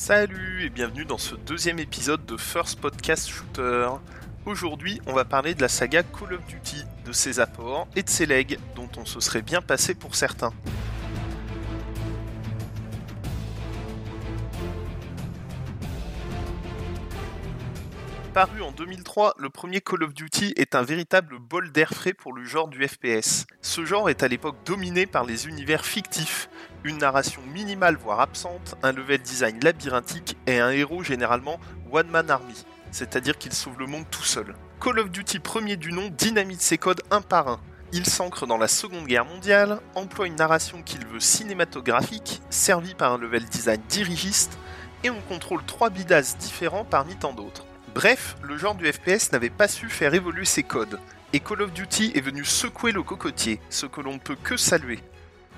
Salut et bienvenue dans ce deuxième épisode de First Podcast Shooter. Aujourd'hui, on va parler de la saga Call of Duty, de ses apports et de ses legs, dont on se serait bien passé pour certains. Paru en 2003, le premier Call of Duty est un véritable bol d'air frais pour le genre du FPS. Ce genre est à l'époque dominé par les univers fictifs, une narration minimale voire absente, un level design labyrinthique et un héros généralement One Man Army, c'est-à-dire qu'il sauve le monde tout seul. Call of Duty premier du nom dynamite ses codes un par un. Il s'ancre dans la Seconde Guerre mondiale, emploie une narration qu'il veut cinématographique, servie par un level design dirigiste, et on contrôle trois bidas différents parmi tant d'autres. Bref, le genre du FPS n'avait pas su faire évoluer ses codes, et Call of Duty est venu secouer le cocotier, ce que l'on ne peut que saluer.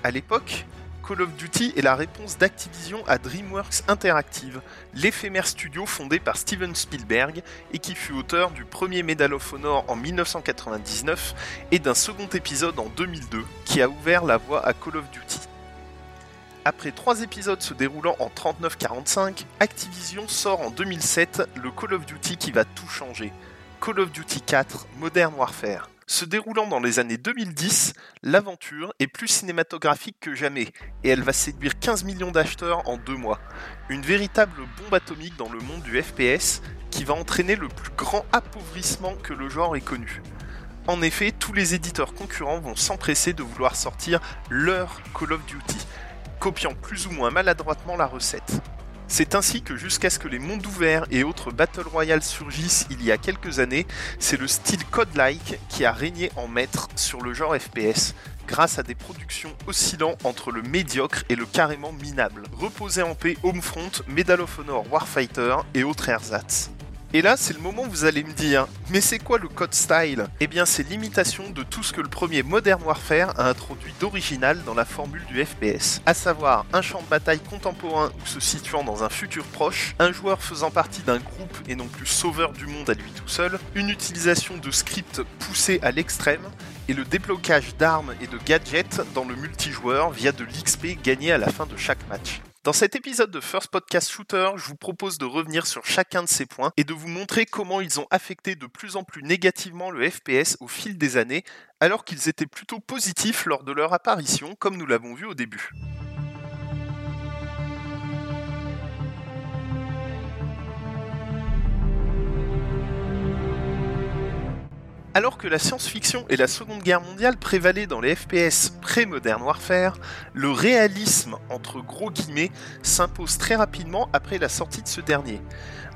À l'époque, Call of Duty est la réponse d'Activision à DreamWorks Interactive, l'éphémère studio fondé par Steven Spielberg et qui fut auteur du premier Medal of Honor en 1999 et d'un second épisode en 2002 qui a ouvert la voie à Call of Duty. Après trois épisodes se déroulant en 39-45, Activision sort en 2007 le Call of Duty qui va tout changer. Call of Duty 4 Modern Warfare. Se déroulant dans les années 2010, l'aventure est plus cinématographique que jamais, et elle va séduire 15 millions d'acheteurs en deux mois. Une véritable bombe atomique dans le monde du FPS qui va entraîner le plus grand appauvrissement que le genre ait connu. En effet, tous les éditeurs concurrents vont s'empresser de vouloir sortir leur Call of Duty, copiant plus ou moins maladroitement la recette. C'est ainsi que jusqu'à ce que les mondes ouverts et autres Battle Royale surgissent il y a quelques années, c'est le style code-like qui a régné en maître sur le genre FPS, grâce à des productions oscillant entre le médiocre et le carrément minable. Reposez en paix Homefront, Medal of Honor Warfighter et autres ersatz. Et là, c'est le moment où vous allez me dire, mais c'est quoi le code style? Eh bien, c'est l'imitation de tout ce que le premier Modern Warfare a introduit d'original dans la formule du FPS, à savoir un champ de bataille contemporain ou se situant dans un futur proche, un joueur faisant partie d'un groupe et non plus sauveur du monde à lui tout seul, une utilisation de scripts poussés à l'extrême, et le déblocage d'armes et de gadgets dans le multijoueur via de l'XP gagné à la fin de chaque match. Dans cet épisode de First Podcast Shooter, je vous propose de revenir sur chacun de ces points et de vous montrer comment ils ont affecté de plus en plus négativement le FPS au fil des années, alors qu'ils étaient plutôt positifs lors de leur apparition, comme nous l'avons vu au début. Alors que la science-fiction et la Seconde Guerre mondiale prévalaient dans les FPS pré-Modern Warfare, le réalisme, entre gros guillemets, s'impose très rapidement après la sortie de ce dernier.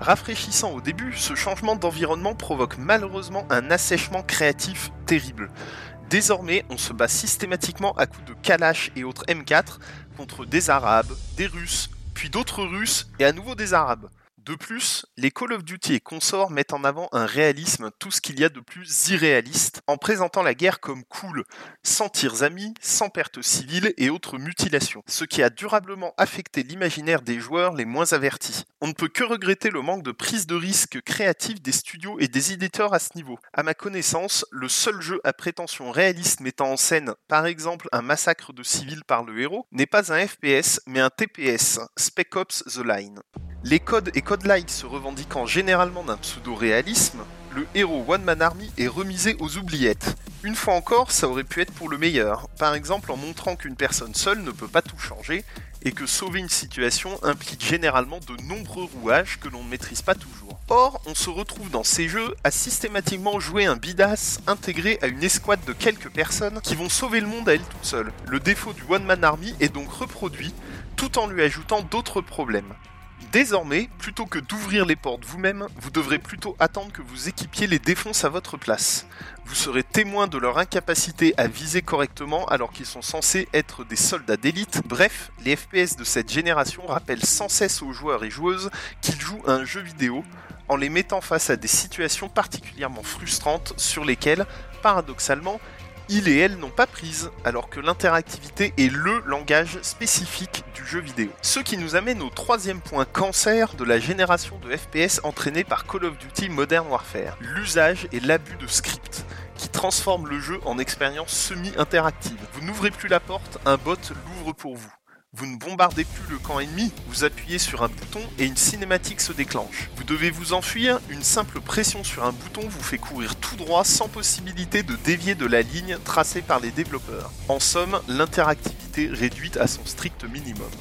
Rafraîchissant au début, ce changement d'environnement provoque malheureusement un assèchement créatif terrible. Désormais, on se bat systématiquement à coups de Kalash et autres M4 contre des Arabes, des Russes, puis d'autres Russes et à nouveau des Arabes. De plus, les Call of Duty et consorts mettent en avant un réalisme tout ce qu'il y a de plus irréaliste, en présentant la guerre comme cool, sans tirs amis, sans pertes civiles et autres mutilations, ce qui a durablement affecté l'imaginaire des joueurs les moins avertis. On ne peut que regretter le manque de prise de risque créative des studios et des éditeurs à ce niveau. À ma connaissance, le seul jeu à prétention réaliste mettant en scène, par exemple, un massacre de civils par le héros, n'est pas un FPS, mais un TPS, Spec Ops The Line. Les codes et code-like se revendiquant généralement d'un pseudo-réalisme, le héros One Man Army est remisé aux oubliettes. Une fois encore, ça aurait pu être pour le meilleur, par exemple en montrant qu'une personne seule ne peut pas tout changer, et que sauver une situation implique généralement de nombreux rouages que l'on ne maîtrise pas toujours. Or, on se retrouve dans ces jeux à systématiquement jouer un bidas intégré à une escouade de quelques personnes qui vont sauver le monde à elles toutes seules. Le défaut du One Man Army est donc reproduit, tout en lui ajoutant d'autres problèmes. Désormais, plutôt que d'ouvrir les portes vous-même, vous devrez plutôt attendre que vous équipiez les défonces à votre place. Vous serez témoin de leur incapacité à viser correctement alors qu'ils sont censés être des soldats d'élite. Bref, les FPS de cette génération rappellent sans cesse aux joueurs et joueuses qu'ils jouent à un jeu vidéo en les mettant face à des situations particulièrement frustrantes sur lesquelles, paradoxalement, ils et elles n'ont pas prise, alors que l'interactivité est LE langage spécifique du jeu vidéo. Ce qui nous amène au troisième point cancer de la génération de FPS entraînée par Call of Duty Modern Warfare, l'usage et l'abus de script qui transforme le jeu en expérience semi-interactive. Vous n'ouvrez plus la porte, un bot l'ouvre pour vous. Vous ne bombardez plus le camp ennemi, vous appuyez sur un bouton et une cinématique se déclenche. Vous devez vous enfuir, une simple pression sur un bouton vous fait courir tout droit sans possibilité de dévier de la ligne tracée par les développeurs. En somme, l'interactivité réduite à son strict minimum.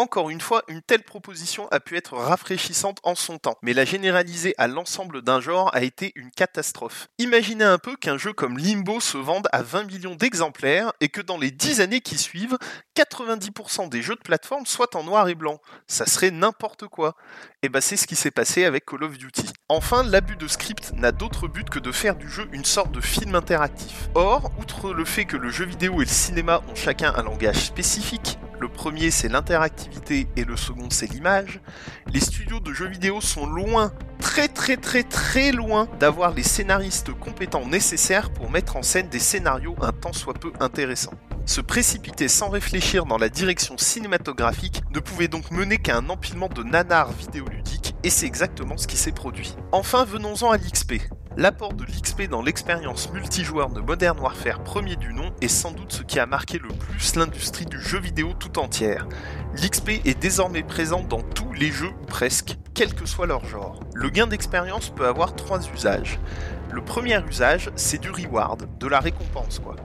Encore une fois, une telle proposition a pu être rafraîchissante en son temps, mais la généraliser à l'ensemble d'un genre a été une catastrophe. Imaginez un peu qu'un jeu comme Limbo se vende à 20 millions d'exemplaires et que dans les 10 années qui suivent, 90% des jeux de plateforme soient en noir et blanc. Ça serait n'importe quoi. Et bah c'est ce qui s'est passé avec Call of Duty. Enfin, l'abus de script n'a d'autre but que de faire du jeu une sorte de film interactif. Or, outre le fait que le jeu vidéo et le cinéma ont chacun un langage spécifique, le premier c'est l'interactivité et le second c'est l'image, les studios de jeux vidéo sont loin, très très très très loin d'avoir les scénaristes compétents nécessaires pour mettre en scène des scénarios un tant soit peu intéressants. Se précipiter sans réfléchir dans la direction cinématographique ne pouvait donc mener qu'à un empilement de nanars vidéoludiques, et c'est exactement ce qui s'est produit. Enfin, venons-en à l'XP. L'apport de l'XP dans l'expérience multijoueur de Modern Warfare premier du nom est sans doute ce qui a marqué le plus l'industrie du jeu vidéo tout entière. L'XP est désormais présent dans tous les jeux ou presque, quel que soit leur genre. Le gain d'expérience peut avoir trois usages. Le premier usage, c'est du reward, de la récompense quoi.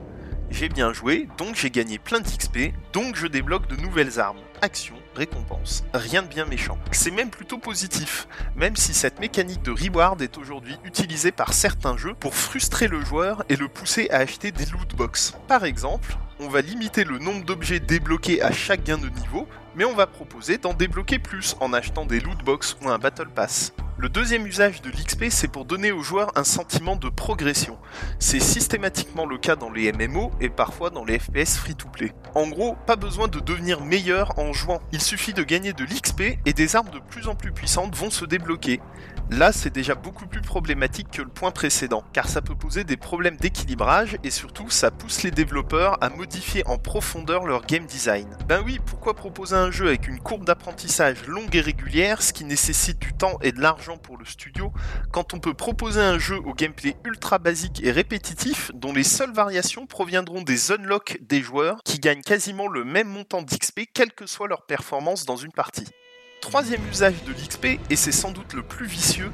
J'ai bien joué, donc j'ai gagné plein d'XP, donc je débloque de nouvelles armes. Action, récompense. Rien de bien méchant. C'est même plutôt positif, même si cette mécanique de reward est aujourd'hui utilisée par certains jeux pour frustrer le joueur et le pousser à acheter des loot box. Par exemple, on va limiter le nombre d'objets débloqués à chaque gain de niveau, mais on va proposer d'en débloquer plus en achetant des loot box ou un battle pass. Le deuxième usage de l'XP, c'est pour donner aux joueurs un sentiment de progression. C'est systématiquement le cas dans les MMO et parfois dans les FPS free-to-play. En gros, pas besoin de devenir meilleur en jouant, il suffit de gagner de l'XP et des armes de plus en plus puissantes vont se débloquer. Là, c'est déjà beaucoup plus problématique que le point précédent, car ça peut poser des problèmes d'équilibrage et surtout ça pousse les développeurs à modifier en profondeur leur game design. Ben oui, pourquoi proposer un jeu avec une courbe d'apprentissage longue et régulière, ce qui nécessite du temps et de l'argent pour le studio, quand on peut proposer un jeu au gameplay ultra basique et répétitif, dont les seules variations proviendront des unlocks des joueurs qui gagnent quasiment le même montant d'XP quelle que soit leur performance dans une partie. Troisième usage de l'XP, et c'est sans doute le plus vicieux,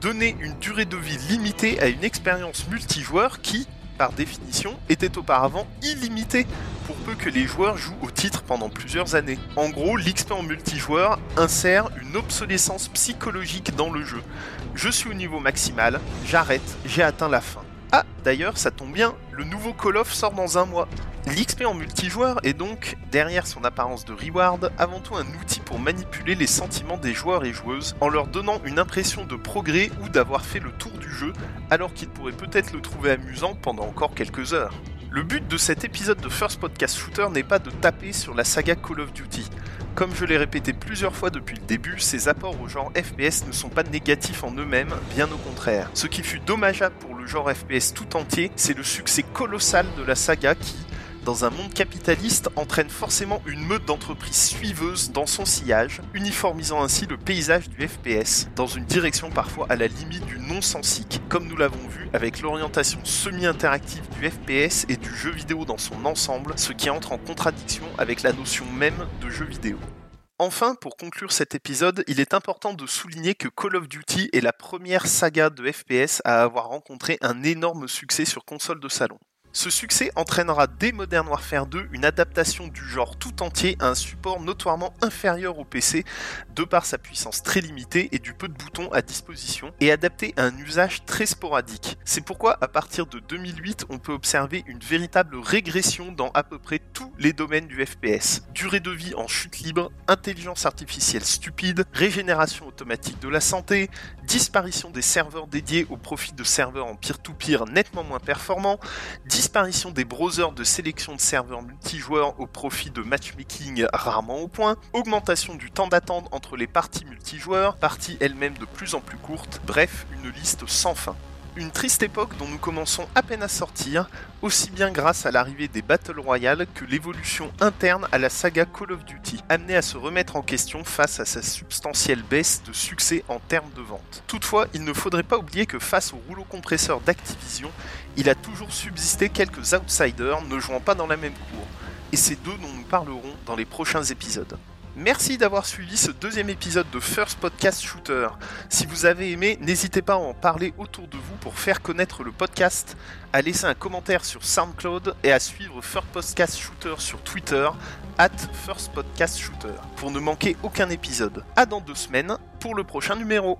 donner une durée de vie limitée à une expérience multijoueur qui, par définition, était auparavant illimitée pour peu que les joueurs jouent au titre pendant plusieurs années. En gros, l'XP en multijoueur insère une obsolescence psychologique dans le jeu. Je suis au niveau maximal, j'arrête, j'ai atteint la fin. Ah, d'ailleurs, ça tombe bien, le nouveau Call of sort dans un mois. L'XP en multijoueur est donc, derrière son apparence de reward, avant tout un outil pour manipuler les sentiments des joueurs et joueuses en leur donnant une impression de progrès ou d'avoir fait le tour du jeu, alors qu'ils pourraient peut-être le trouver amusant pendant encore quelques heures. Le but de cet épisode de First Podcast Shooter n'est pas de taper sur la saga Call of Duty. Comme je l'ai répété plusieurs fois depuis le début, ces apports au genre FPS ne sont pas négatifs en eux-mêmes, bien au contraire. Ce qui fut dommageable pour le genre FPS tout entier, c'est le succès colossal de la saga qui, dans un monde capitaliste, entraîne forcément une meute d'entreprises suiveuses dans son sillage, uniformisant ainsi le paysage du FPS, dans une direction parfois à la limite du non-sensique, comme nous l'avons vu avec l'orientation semi-interactive du FPS et du jeu vidéo dans son ensemble, ce qui entre en contradiction avec la notion même de jeu vidéo. Enfin, pour conclure cet épisode, il est important de souligner que Call of Duty est la première saga de FPS à avoir rencontré un énorme succès sur console de salon. Ce succès entraînera dès Modern Warfare 2 une adaptation du genre tout entier à un support notoirement inférieur au PC, de par sa puissance très limitée et du peu de boutons à disposition, et adapté à un usage très sporadique. C'est pourquoi à partir de 2008, on peut observer une véritable régression dans à peu près tous les domaines du FPS. Durée de vie en chute libre, intelligence artificielle stupide, régénération automatique de la santé, disparition des serveurs dédiés au profit de serveurs en peer-to-peer nettement moins performants, disparition des browsers de sélection de serveurs multijoueurs au profit de matchmaking rarement au point, augmentation du temps d'attente entre les parties multijoueurs, parties elles-mêmes de plus en plus courtes, bref, une liste sans fin. Une triste époque dont nous commençons à peine à sortir, aussi bien grâce à l'arrivée des Battle Royale que l'évolution interne à la saga Call of Duty, amenée à se remettre en question face à sa substantielle baisse de succès en termes de vente. Toutefois, il ne faudrait pas oublier que face au rouleau compresseur d'Activision, il a toujours subsisté quelques outsiders ne jouant pas dans la même cour. et c'est d'eux dont nous parlerons dans les prochains épisodes. Merci d'avoir suivi ce deuxième épisode de First Podcast Shooter. Si vous avez aimé, n'hésitez pas à en parler autour de vous pour faire connaître le podcast, à laisser un commentaire sur SoundCloud et à suivre First Podcast Shooter sur Twitter, at First Podcast Shooter, pour ne manquer aucun épisode. À dans deux semaines pour le prochain numéro.